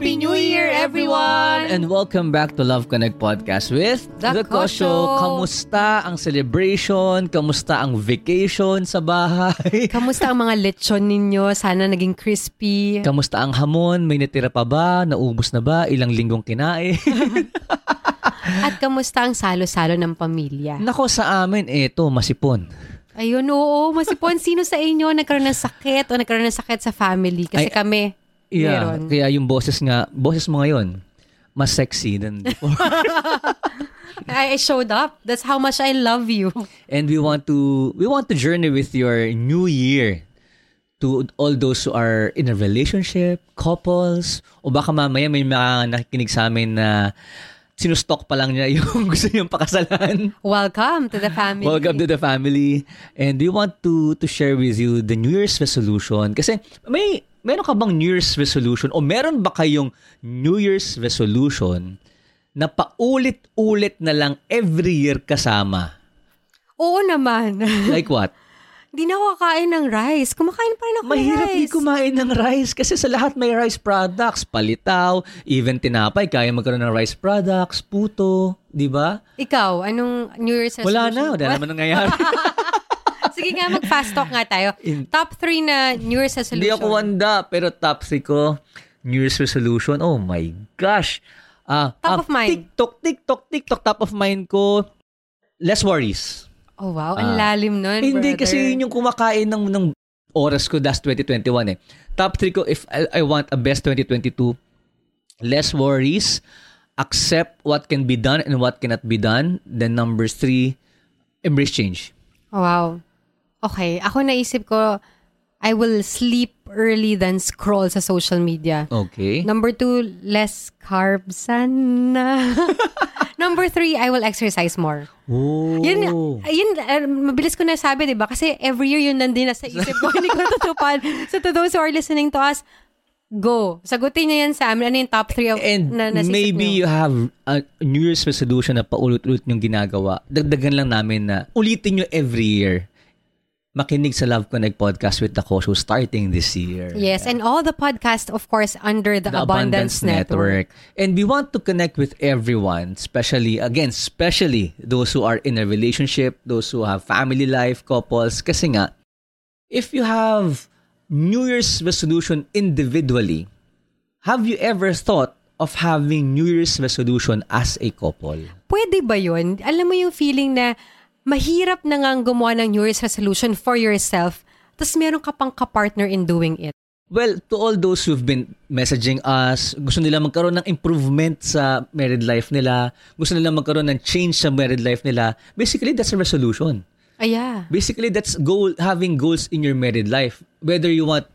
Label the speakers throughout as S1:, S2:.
S1: Happy New Year, everyone!
S2: And welcome back to Love Connect Podcast with
S1: The Kosho.
S2: Kamusta ang celebration? Kamusta ang vacation sa bahay?
S1: Kamusta ang mga lechon ninyo? Sana naging crispy.
S2: Kamusta ang hamon? May natira pa ba? Naubos na ba? Ilang linggong kinain?
S1: At kamusta ang salo-salo ng pamilya?
S2: Nako sa amin, eto, masipon.
S1: Ayun, oo. Masipon, sino sa inyo nagkaroon ng sakit o nagkaroon ng sakit sa family? Kasi
S2: Ay,
S1: kami,
S2: Yeah,
S1: meron.
S2: kaya yung boses nga, boses mo ngayon, mas sexy than before.
S1: I showed up. That's how much I love you.
S2: and we want to we want to journey with your new year to all those who are in a relationship, couples, o baka mamaya may mga nakikinig sa amin na sinustok pa lang niya yung gusto niyang pakasalan.
S1: Welcome to the family.
S2: Welcome to the family. And we want to to share with you the New Year's resolution. Kasi may meron ka bang New Year's resolution o meron ba kayong New Year's resolution na paulit-ulit na lang every year kasama?
S1: Oo naman.
S2: Like what?
S1: Di na ako kakain ng rice. Kumakain pa rin ako ng
S2: Mahirap
S1: rice.
S2: di kumain ng rice kasi sa lahat may rice products, palitaw, even tinapay, kaya magkaroon ng rice products, puto, di ba?
S1: Ikaw, anong New Year's resolution?
S2: Wala na, wala naman nangyayari.
S1: Sige nga, mag-fast talk nga tayo.
S2: In-
S1: Top 3 na New Year's resolution.
S2: Hindi ako wanda, pero top 3 ko, New Year's resolution, oh my gosh. Ah,
S1: Top
S2: ah,
S1: of mind.
S2: TikTok, TikTok, TikTok, top of mind ko, less worries.
S1: Oh wow, ang
S2: Ah.
S1: lalim nun,
S2: Hindi
S1: brother.
S2: kasi yun yung kumakain ng, ng oras ko, that's 2021 eh. Top 3 ko, if I, I want a best 2022, less worries, accept what can be done and what cannot be done. Then number 3, embrace change.
S1: Oh, wow. Okay, ako naisip ko, I will sleep early than scroll sa social media.
S2: Okay.
S1: Number two, less carbs sana. Number three, I will exercise more.
S2: Oh.
S1: Yun, yun uh, mabilis ko na sabi, di ba? Kasi every year yun nandun nasa isip ko, hindi ko natutupad. So to those who are listening to us, go. Sagutin niyo yan sa amin. Ano yung top three of,
S2: And
S1: na nasisip
S2: maybe
S1: niyo?
S2: you have a New Year's resolution na paulit-ulit yung ginagawa. Dagdagan lang namin na ulitin nyo every year. Makinig sa Love Connect podcast with the Kosho starting this year.
S1: Yes, and all the podcasts, of course, under the,
S2: the
S1: Abundance, Network.
S2: And we want to connect with everyone, especially, again, especially those who are in a relationship, those who have family life, couples. Kasi nga, if you have New Year's resolution individually, have you ever thought of having New Year's resolution as a couple?
S1: Pwede ba yun? Alam mo yung feeling na mahirap na nga gumawa ng New Year's resolution for yourself, tapos meron ka pang kapartner in doing it.
S2: Well, to all those who've been messaging us, gusto nila magkaroon ng improvement sa married life nila, gusto nila magkaroon ng change sa married life nila, basically that's a resolution.
S1: Ay, yeah.
S2: Basically, that's goal having goals in your married life. Whether you want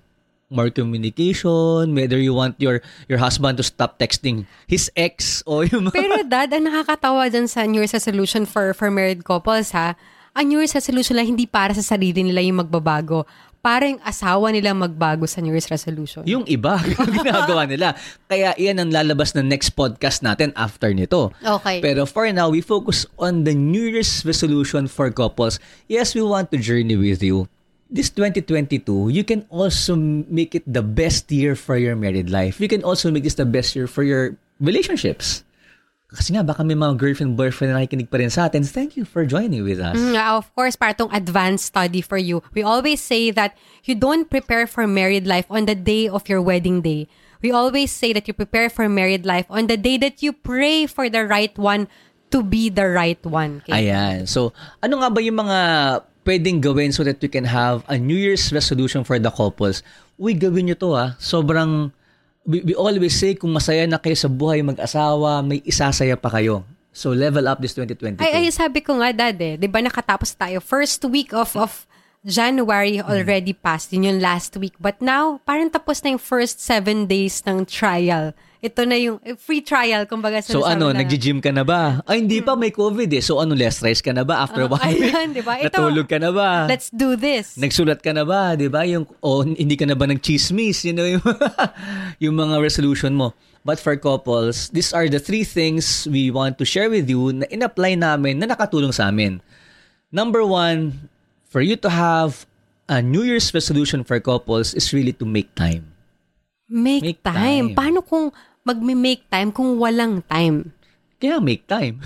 S2: more communication, whether you want your your husband to stop texting his ex o yung mga-
S1: Pero dad, ang nakakatawa dyan sa New Year's resolution for, for married couples ha, ang New Year's resolution lang hindi para sa sarili nila yung magbabago. Para yung asawa nila magbago sa New Year's resolution.
S2: yung iba yung ginagawa nila. Kaya iyan ang lalabas na next podcast natin after nito.
S1: Okay.
S2: Pero for now, we focus on the New Year's resolution for couples. Yes, we want to journey with you. This 2022, you can also make it the best year for your married life. You can also make this the best year for your relationships. Kasi nga, baka may mga girlfriend, boyfriend na nakikinig pa rin sa atin. Thank you for joining with us.
S1: Mm, of course, para tong advanced study for you. We always say that you don't prepare for married life on the day of your wedding day. We always say that you prepare for married life on the day that you pray for the right one to be the right one. Okay?
S2: Ayan. So, ano nga ba yung mga pwedeng gawin so that you can have a New Year's resolution for the couples? Uy, gawin nyo to ah. Sobrang, we, we always say kung masaya na kayo sa buhay mag-asawa, may isasaya pa kayo. So, level up this 2022.
S1: Ay, ay, sabi ko nga, dad eh. Di ba nakatapos tayo? First week of, of January already passed. Yun yung last week. But now, parang tapos na yung first seven days ng trial. Ito na yung eh, free trial, kumbaga.
S2: So
S1: sinasabi
S2: ano,
S1: na-
S2: nagji-gym ka na ba? Ay, hindi pa, may COVID eh. So ano, less rice ka na ba after
S1: Oh,
S2: one week?
S1: ayan, di ba?
S2: Natulog ka na ba?
S1: Let's do this.
S2: Nagsulat ka na ba, 'di ba? Yung o hindi ka na ba nagchismis, you know, yung, yung mga resolution mo. But for couples, these are the three things we want to share with you na in-apply namin na nakatulong sa amin. Number one, for you to have a New Year's resolution for couples is really to make time.
S1: Make,
S2: Make
S1: time.
S2: time.
S1: Paano kung magme-make time kung walang time?
S2: Kaya make time.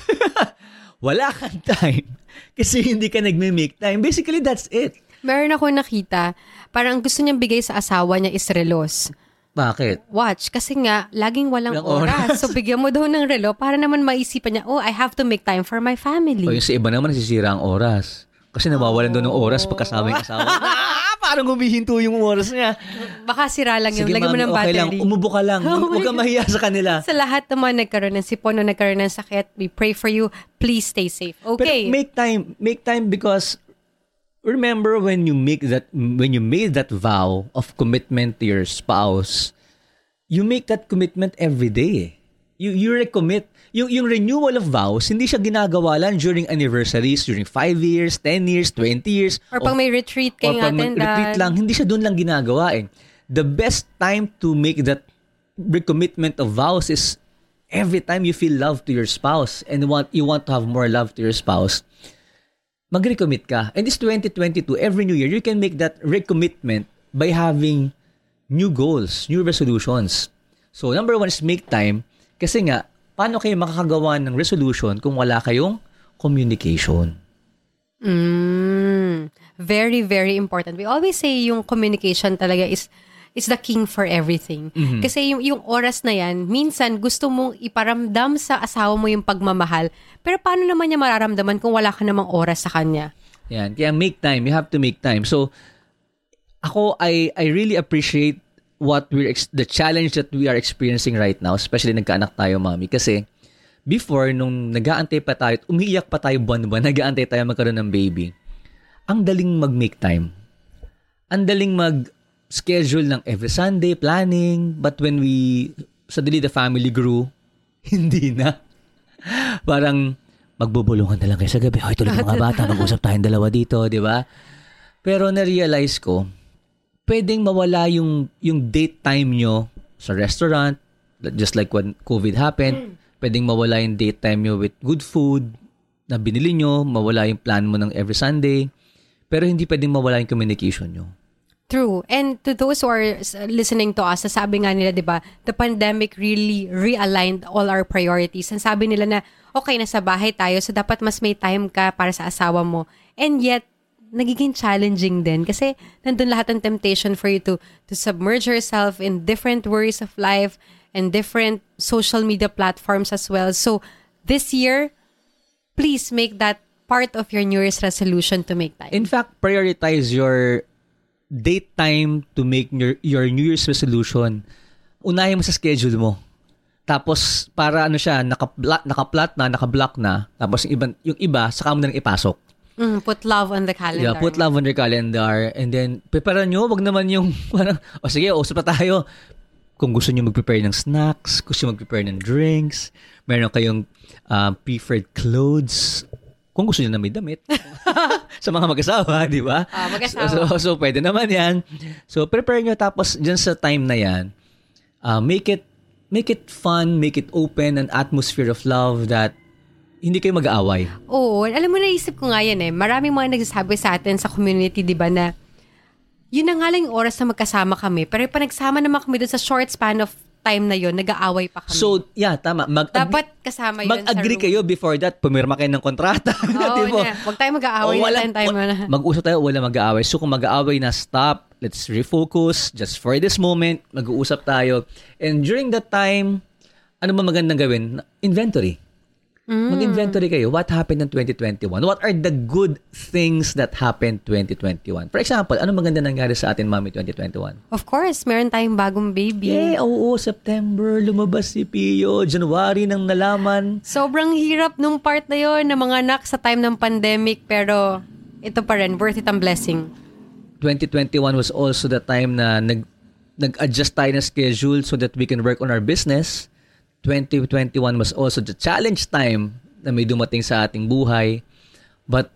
S2: Wala kang time. Kasi hindi ka nagme-make time. Basically, that's it.
S1: Meron ako nakita, parang ang gusto niyang bigay sa asawa niya is relos.
S2: Bakit?
S1: Watch, kasi nga, laging walang
S2: Walang
S1: oras.
S2: oras.
S1: So, bigyan mo daw ng relo para naman maisipan niya, oh, I have to make time for my
S2: O
S1: family.
S2: yung sa iba naman, nasisira ang oras. Kasi nawawalan doon ng oras pagkasama yung asawa. parang humihinto yung oras niya.
S1: Baka sira lang yung
S2: Sige,
S1: lagyan mo ng
S2: okay lang.
S1: battery.
S2: Umubo ka lang.
S1: Oh
S2: Huwag kang mahiya sa kanila.
S1: sa lahat mga nagkaroon ng sipon o nagkaroon ng sakit, we pray for you. Please stay safe. Okay.
S2: Pero make time, make time because remember when you make that when you made that vow of commitment to your spouse, you make that commitment every day. You you recommit. Yung yung renewal of vows, hindi siya ginagawa lang during anniversaries, during 5 years, 10 years, 20 years.
S1: or pag may retreat
S2: or
S1: kayo
S2: pag
S1: natin,
S2: retreat lang, hindi siya doon lang ginagawa eh. The best time to make that recommitment of vows is every time you feel love to your spouse and want you want to have more love to your spouse, mag-recommit ka. And this 2022, every new year, you can make that recommitment by having new goals, new resolutions. So, number one is make time. Kasi nga, paano kayo makakagawa ng resolution kung wala kayong communication?
S1: Mm, very, very important. We always say yung communication talaga is is the king for everything.
S2: Mm-hmm.
S1: Kasi yung, yung oras na yan, minsan gusto mong iparamdam sa asawa mo yung pagmamahal. Pero paano naman niya mararamdaman kung wala ka namang oras sa kanya?
S2: Yan. Kaya make time. You have to make time. So, ako, I, I really appreciate what we're, ex- the challenge that we are experiencing right now, especially nagkaanak tayo, mami. Kasi, before, nung nag-aantay pa tayo, umiiyak pa tayo buwan-buwan, nag-aantay tayo magkaroon ng baby, ang daling mag-make time. Ang daling mag-schedule ng every Sunday, planning, but when we, suddenly the family grew, hindi na. Parang, magbubulungan na lang kayo sa gabi. Hoy, tulad ng mga bata, mag-usap tayong dalawa dito, di ba? Pero na-realize ko, pwedeng mawala yung, yung date time nyo sa restaurant, just like when COVID happened, pwedeng mawala yung date time nyo with good food na binili nyo, mawala yung plan mo ng every Sunday, pero hindi pwedeng mawala yung communication nyo.
S1: True. And to those who are listening to us, sabi nga nila, di ba, the pandemic really realigned all our priorities. And sabi nila na, okay, nasa bahay tayo, so dapat mas may time ka para sa asawa mo. And yet, nagiging challenging din kasi nandun lahat ng temptation for you to to submerge yourself in different worries of life and different social media platforms as well. So, this year, please make that part of your New Year's resolution to make time.
S2: In fact, prioritize your date time to make your, your New Year's resolution. Unahin mo sa schedule mo. Tapos, para ano siya, naka-plot, naka-plot na, naka-block na. Tapos, yung iba, yung iba saka mo na ipasok.
S1: Mm, put love on the calendar.
S2: Yeah, put love on your calendar. And then, prepare nyo. Wag naman yung, parang, o sige, usap na tayo. Kung gusto nyo mag-prepare ng snacks, gusto nyo mag-prepare ng drinks, meron kayong uh, preferred clothes, kung gusto nyo na may damit. sa mga mag-asawa, di ba?
S1: Ah, mag-asawa.
S2: So, so, so, pwede naman yan. So, prepare nyo. Tapos, dyan sa time na yan, uh, make it make it fun, make it open, an atmosphere of love that hindi kayo mag-aaway.
S1: Oo, alam mo, naisip ko nga yan eh. Maraming mga nagsasabi sa atin sa community, di ba, na yun na nga lang yung oras na magkasama kami. Pero pa nagsama naman kami doon sa short span of time na yun, nag-aaway pa kami.
S2: So, yeah, tama. Mag
S1: Dapat kasama yun
S2: Mag-agree kayo before that, pumirma kayo ng kontrata.
S1: Oo,
S2: ba?
S1: na. Huwag tayo mag-aaway
S2: O,
S1: na
S2: walang-
S1: tayo na.
S2: Mag-usap tayo, wala mag-aaway. So kung mag-aaway na, stop. Let's refocus. Just for this moment, mag-uusap tayo. And during that time, ano ba magandang gawin? Inventory.
S1: Mm.
S2: Mag-inventory kayo. What happened in 2021? What are the good things that happened 2021? For example, ano maganda nangyari sa atin, Mami, 2021?
S1: Of course, meron tayong bagong baby.
S2: Yeah, oo, September, lumabas si Pio. January nang nalaman.
S1: Sobrang hirap nung part na yon ng mga anak sa time ng pandemic, pero ito pa rin, worth it ang blessing.
S2: 2021 was also the time na nag nag-adjust tayo ng schedule so that we can work on our business. 2021 was also the challenge time na may dumating sa ating buhay. But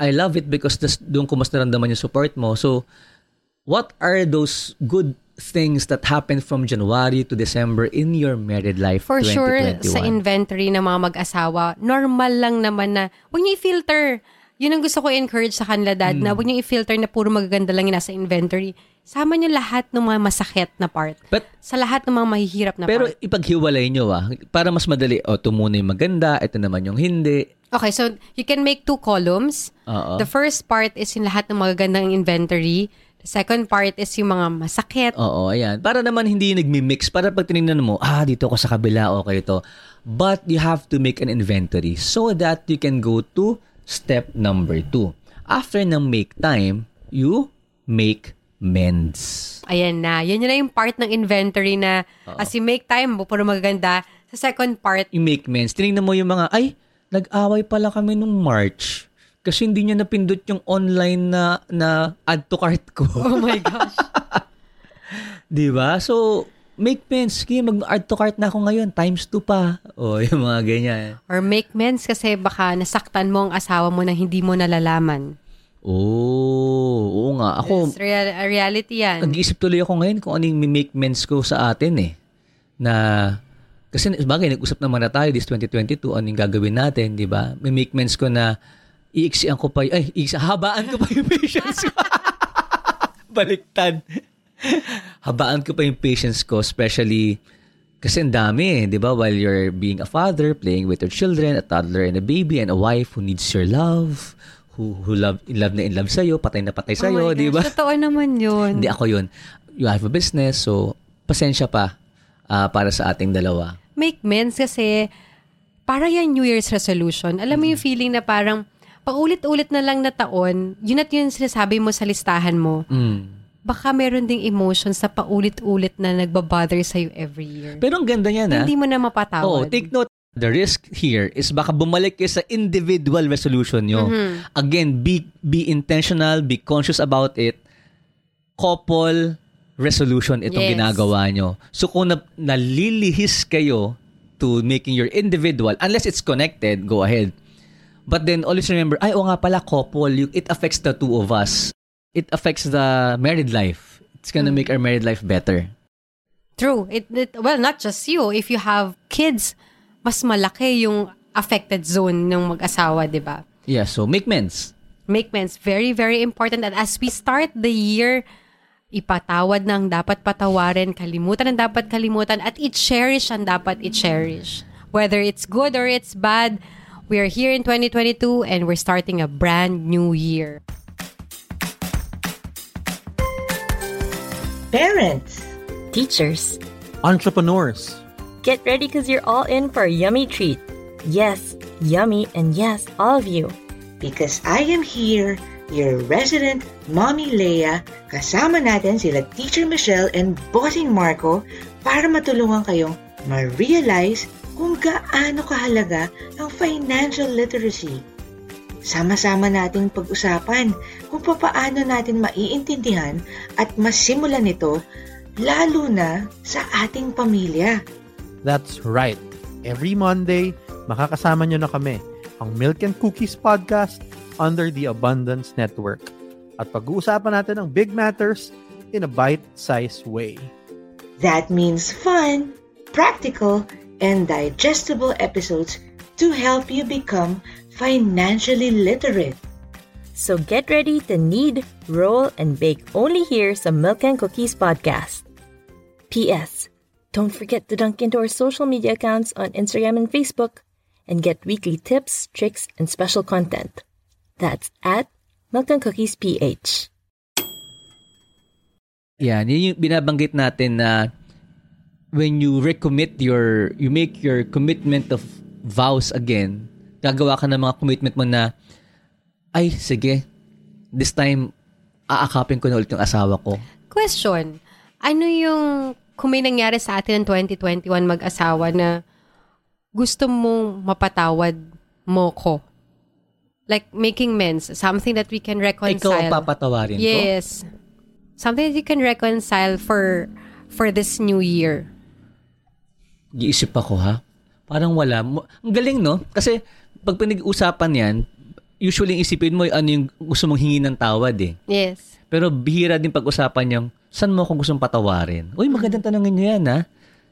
S2: I love it because das, doon ko mas naramdaman yung support mo. So, what are those good things that happened from January to December in your married life
S1: For sure,
S2: 2021?
S1: sa inventory ng mga mag-asawa, normal lang naman na, huwag niyo i-filter. Yun ang gusto ko i-encourage sa kanila, dad, na huwag niyo i-filter na puro magaganda lang yung nasa inventory. Sama niyo lahat ng mga masakit na part.
S2: But
S1: Sa lahat ng mga mahihirap na
S2: pero
S1: part.
S2: ipaghiwalay nyo ah para mas madali. O, ito muna yung maganda, ito naman yung hindi.
S1: Okay, so you can make two columns.
S2: Oo.
S1: The first part is yung lahat ng magagandang inventory. The second part is yung mga masakit.
S2: Oo, ayan. Para naman hindi nagmi-mix. Para pag tinignan mo, ah, dito ako sa kabila, okay ito. But you have to make an inventory so that you can go to step number two. After ng make time, you make mends.
S1: Ayan na. Yan yun na yung part ng inventory na as you make time, puro magaganda. Sa second part,
S2: You make mends. Tinignan mo yung mga, ay, nag-away pala kami nung March. Kasi hindi niya napindot yung online na na add to cart ko.
S1: oh my gosh.
S2: 'Di ba? So, make mends. Kaya mag-add to cart na ako ngayon. Times 2 pa. O, yung mga ganyan.
S1: Or make mends kasi baka nasaktan mo ang asawa mo na hindi mo nalalaman.
S2: Oo, oo nga. Ako,
S1: It's real- a reality yan.
S2: nag-iisip tuloy ako ngayon kung ano yung make mends ko sa atin eh. Na, kasi bagay, nag-usap naman na tayo this 2022, ano yung gagawin natin, di ba? May make mends ko na iiksian ko pa, ay, iiksi, habaan ko pa yung patience ko. Baliktad. Habaan ko pa yung patience ko, especially kasi ang dami eh, di ba? While you're being a father, playing with your children, a toddler and a baby, and a wife who needs your love, who who love in love na in love sa'yo, patay na patay sa'yo,
S1: oh
S2: di ba?
S1: Totoo naman yun.
S2: Hindi ako yun. You have a business, so pasensya pa ah, para sa ating dalawa.
S1: Make mends kasi para yan New Year's resolution. Alam mo yung feeling na parang paulit-ulit na lang na taon, yun at yun sinasabi mo sa listahan mo.
S2: Mm.
S1: Baka meron ding emotions na paulit-ulit na nagbabother sa'yo every year.
S2: Pero ang ganda niyan, ha?
S1: Hindi mo na mapatawad.
S2: take note. The risk here is baka bumalik kayo sa individual resolution nyo. Again, be, be intentional, be conscious about it. Couple resolution itong
S1: Yes.
S2: ginagawa nyo. So kung na, nalilihis kayo to making your individual, unless it's connected, go ahead. But then always remember, ay, o nga pala, couple, it affects the two of us. It affects the married life. It's gonna make our married life better.
S1: True. It, it, well, not just you. If you have kids, mas malaki yung affected zone ng mag-asawa, di ba?
S2: Yeah, so make mends.
S1: Make mends. Very, very important. And as we start the year, ipatawad ng dapat patawarin, kalimutan ang dapat kalimutan, at i-cherish ang dapat i-cherish. Whether it's good or it's bad, we are here in 2022 and we're starting a brand new year.
S3: Parents,
S4: Teachers,
S5: Entrepreneurs.
S4: get ready because you're all in for a yummy treat. Yes, yummy, and yes, all of you.
S3: because I am here, your resident Mommy Leia, kasama natin sila Teacher Michelle and Bossing Marco para matulungan kayong ma-realize kung gaano kahalaga ang financial literacy. Sama-sama nating pag-usapan kung papaano natin maiintindihan at masimulan ito lalo na sa ating pamilya.
S5: That's right. Every Monday, makakasama nyo na kami, ang Milk and Cookies Podcast under the Abundance Network. At pag-uusapan natin ang big matters in a bite-sized way.
S3: That means fun, practical, and digestible episodes to help you become financially literate.
S4: So get ready to knead, roll, and bake only here some Milk and Cookies podcast. P.S. Don't forget to dunk into our social media accounts on Instagram and Facebook and get weekly tips, tricks, and special content. That's at Milk and Cookies PH.
S2: Yan, yun yung binabanggit natin na when you recommit your, you make your commitment of vows again, gagawa ka ng mga commitment mo na, ay, sige, this time, aakapin ko na ulit yung asawa ko.
S1: Question, ano yung, kung may nangyari sa atin ng 2021 mag-asawa na gusto mong mapatawad mo ko? Like making amends, something that we can reconcile.
S2: Ikaw ang papatawarin ko?
S1: Yes. Something that you can reconcile for for this new year.
S2: Giisip ako ha. Parang wala. Ang galing no? Kasi pag pinag-usapan yan, usually isipin mo ano yung gusto mong hingi ng tawad eh.
S1: Yes.
S2: Pero bihira din pag-usapan yung, saan mo ako gustong patawarin? Uy, magandang tanongin nyo yan ha.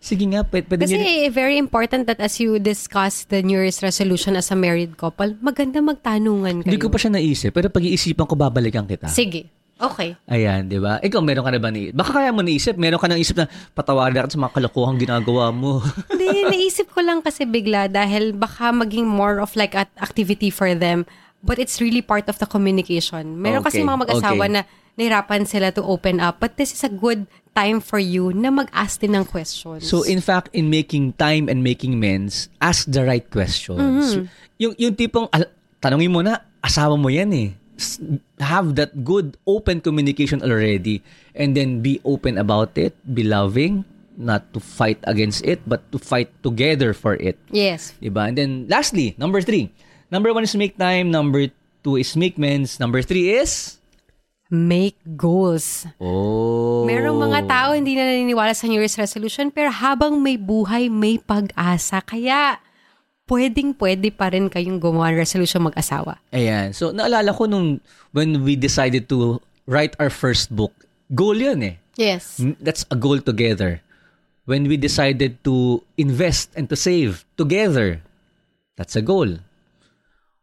S2: Sige nga, pwede, pwede
S1: Kasi
S2: nyo-
S1: very important that as you discuss the New Year's resolution as a married couple, maganda magtanungan kayo.
S2: Hindi ko pa siya naisip, pero pag-iisipan ko, babalikan kita.
S1: Sige. Okay.
S2: Ayan, di ba? Ikaw, meron ka na ba ni... Baka kaya mo naisip, meron ka nang isip na patawarin sa mga kalokohang ginagawa mo.
S1: Hindi, naisip ko lang kasi bigla dahil baka maging more of like an activity for them. But it's really part of the communication. Meron kasi
S2: Okay,
S1: mga mag-asawa
S2: okay.
S1: na nahirapan sila to open up. But this is a good time for you na mag-ask din ng questions.
S2: So in fact, in making time and making amends, ask the right questions.
S1: Mm-hmm.
S2: Yung yung tipong al- tanungin mo na asawa mo 'yan eh. Have that good open communication already and then be open about it, be loving, not to fight against it but to fight together for it.
S1: yes.
S2: Diba? And then lastly, number three. Number one is make time, number two is make amends, number three is
S1: Make goals.
S2: Oh.
S1: Merong mga tao hindi na naniniwala sa New Year's resolution pero habang may buhay, may pag-asa. Kaya pwedeng pwede pa rin kayong gumawa ng resolution mag-asawa.
S2: Ayan. So, naalala ko nung when we decided to write our first book, goal yun eh.
S1: Yes.
S2: That's a goal together. When we decided to invest and to save together, that's a goal.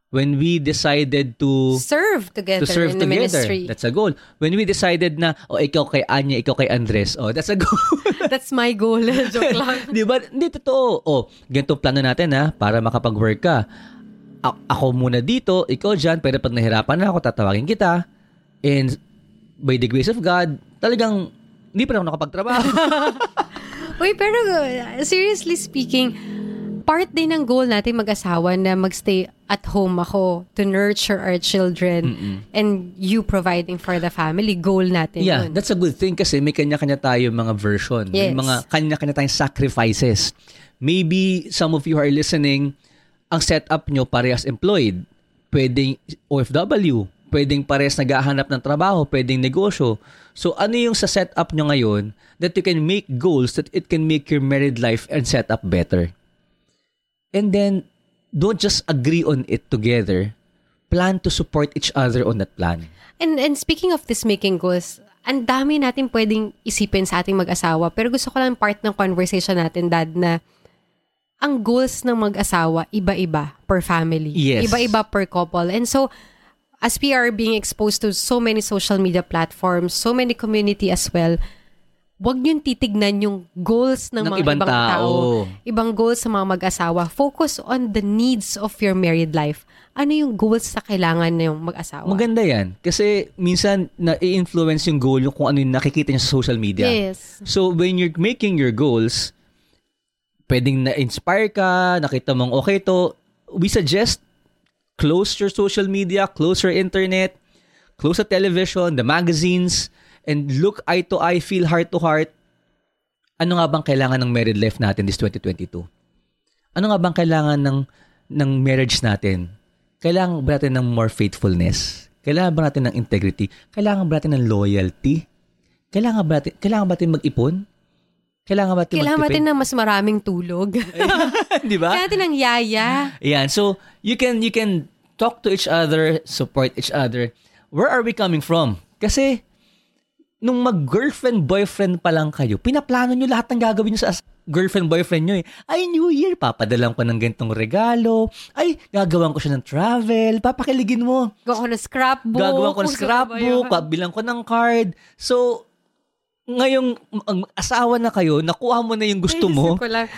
S2: When we decided to
S1: Serve together
S2: to serve
S1: in the
S2: together,
S1: ministry.
S2: that's a goal. When we decided na, oh, ikaw kay Anya, ikaw kay Andres, oh, that's a goal.
S1: That's my goal. Joke lang.
S2: Di ba? Hindi totoo. Oh, ganito plano natin ha, para makapag-work ka. A- ako muna dito, ikaw dyan, pero pag nahirapan na ako, tatawagin kita. And by the grace of God, talagang hindi pa rin ako nakapagtrabaho.
S1: Uy, pero uh, seriously speaking, part din ng goal natin mag-asawa na magstay at home ako to nurture our children and you providing for the family. Goal natin
S2: yeah,
S1: yun.
S2: that's a good thing kasi may kanya-kanya tayo mga version. May
S1: Yes.
S2: mga kanya-kanya tayong sacrifices. Maybe some of you are listening, ang setup nyo parehas employed. Pwedeng OFW. Pwedeng parehas naghahanap ng trabaho. Pwedeng negosyo. So ano yung sa setup nyo ngayon that you can make goals that it can make your married life and setup better. And then, don't just agree on it together. Plan to support each other on that plan.
S1: And, and speaking of this making goals, ang dami natin pwedeng isipin sa ating mag-asawa. Pero gusto ko lang part ng conversation natin, Dad, na ang goals ng mag-asawa, iba-iba per family.
S2: Yes.
S1: Iba-iba per couple. And so, as we are being exposed to so many social media platforms, so many community as well, wag niyong titignan yung goals ng,
S2: Ng
S1: mga
S2: ibang
S1: ibang,
S2: tao.
S1: tao. Ibang goals sa mga mag-asawa. Focus on the needs of your married life. Ano yung goals sa kailangan ng mag-asawa?
S2: Maganda yan. Kasi minsan na-influence yung goal yung kung ano yung nakikita niya sa social media.
S1: Yes.
S2: So when you're making your goals, pwedeng na-inspire ka, nakita mong okay to, we suggest close your social media, close your internet, close the television, the magazines, and look eye to eye, feel heart to heart. Ano nga bang kailangan ng married life natin this 2022? Ano nga bang kailangan ng ng marriage natin? Kailangan ba natin ng more faithfulness? Kailangan ba natin ng integrity? Kailangan ba natin ng loyalty? Kailangan ba natin, kailangan ba natin mag-ipon? Kailangan ba natin
S1: Kailangan natin
S2: magtipid?
S1: ng mas maraming tulog.
S2: Di ba?
S1: Kailangan natin ng yaya.
S2: Yan. So, you can you can talk to each other, support each other. Where are we coming from? Kasi, nung mag-girlfriend, boyfriend pa lang kayo, pinaplano nyo lahat ng gagawin nyo sa as- girlfriend, boyfriend nyo eh. Ay, New Year, papadalang ko ng gantong regalo. Ay, gagawan ko siya ng travel. Papakiligin mo.
S1: Gawa ko ng scrapbook.
S2: Gagawan ko ng scrapbook,
S1: ano ba yun.
S2: bilang ko ng card. So, ngayong ang asawa na kayo, nakuha mo na yung gusto mo.
S1: Ko lang,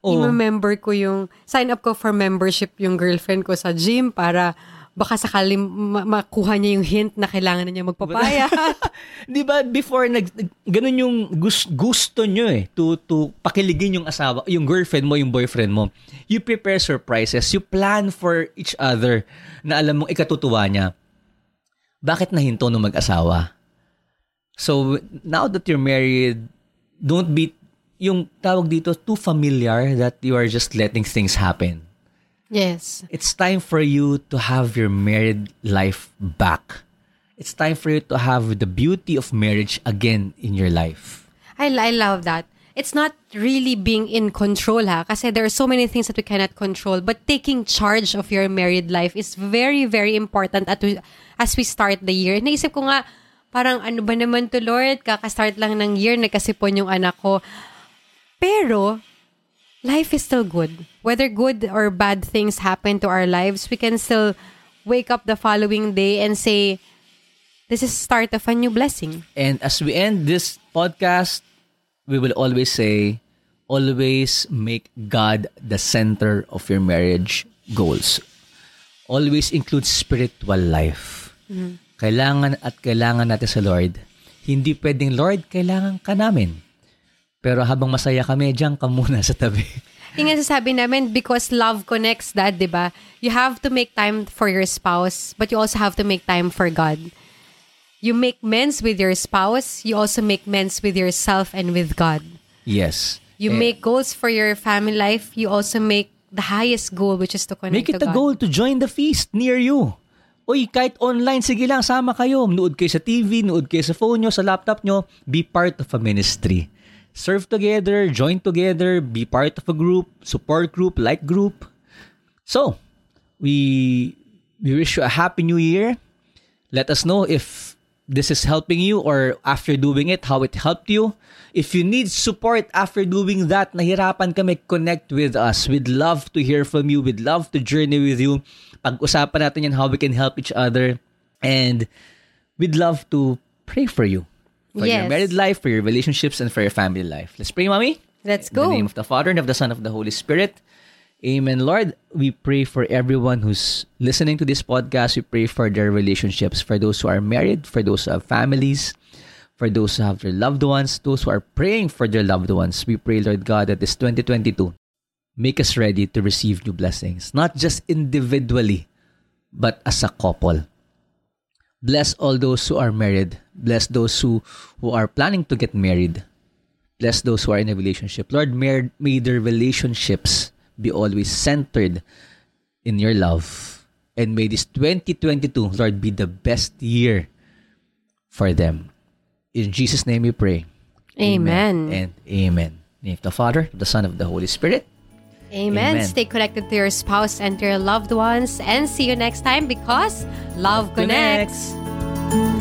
S2: Oo.
S1: i-member ko yung, sign up ko for membership yung girlfriend ko sa gym para baka sakali ma- makuha niya yung hint na kailangan na niya magpapaya.
S2: 'Di ba before nag ganun yung gus, gusto nyo eh to to pakiligin yung asawa, yung girlfriend mo, yung boyfriend mo. You prepare surprises, you plan for each other na alam mong ikatutuwa niya. Bakit nahinto nung mag-asawa? So now that you're married, don't be yung tawag dito too familiar that you are just letting things happen.
S1: Yes.
S2: It's time for you to have your married life back. It's time for you to have the beauty of marriage again in your life.
S1: I, I love that. It's not really being in control ha kasi there are so many things that we cannot control but taking charge of your married life is very very important at we- as we start the year. Naisip ko nga parang ano ba naman to Lord, kaka-start lang ng year nagkasipon yung anak ko. Pero, life is still good. Whether good or bad things happen to our lives, we can still wake up the following day and say, this is start of a new blessing.
S2: And as we end this podcast, we will always say, always make God the center of your marriage goals. Always include spiritual life. Kailangan at kailangan natin sa Lord. Hindi pwedeng, Lord, kailangan ka namin. Pero habang masaya kami, diyan ka muna sa tabi.
S1: Yung nga sasabi namin, because love connects that, di ba? You have to make time for your spouse, but you also have to make time for God. You make mends with your spouse, you also make mends with yourself and with God.
S2: Yes.
S1: You
S2: Eh,
S1: make goals for your family life, you also make the highest goal, which is to connect
S2: Make it
S1: to
S2: a
S1: God.
S2: goal to join the feast near you. Uy, kahit online, sige lang, sama kayo. Nood kayo sa TV, nood kayo sa phone nyo, sa laptop nyo. Be part of a ministry. Serve together, join together, be part of a group, support group, like group. So, we we wish you a happy new year. Let us know if this is helping you or after doing it, how it helped you. If you need support after doing that, nahirapan kami, connect with us. We'd love to hear from you. We'd love to journey with you. Pag-usapan natin yan how we can help each other. And we'd love to pray for you. For your married life, for your relationships, and for your family life. Let's pray, Mommy.
S1: Let's go.
S2: In the name of the Father, and of the Son, and of the Holy Spirit. Amen. Lord, we pray for everyone who's listening to this podcast. We pray for their relationships, for those who are married, for those who have families, for those who have their loved ones, those who are praying for their loved ones. We pray, Lord God, that this 2022, make us ready to receive new blessings, not just individually, but as a couple. Bless all those who are married. Bless those who, who are planning to get married. Bless those who are in a relationship. Lord, may, may their relationships be always centered in your love. And may this 2022, Lord, be the best year for them. In Jesus' name we pray.
S1: Amen.
S2: And amen. In the name of the Father, the Son, of the Holy Spirit.
S1: Amen.
S2: Amen.
S1: Stay connected to your spouse and to your loved ones. And see you next time because love connects.
S2: connects.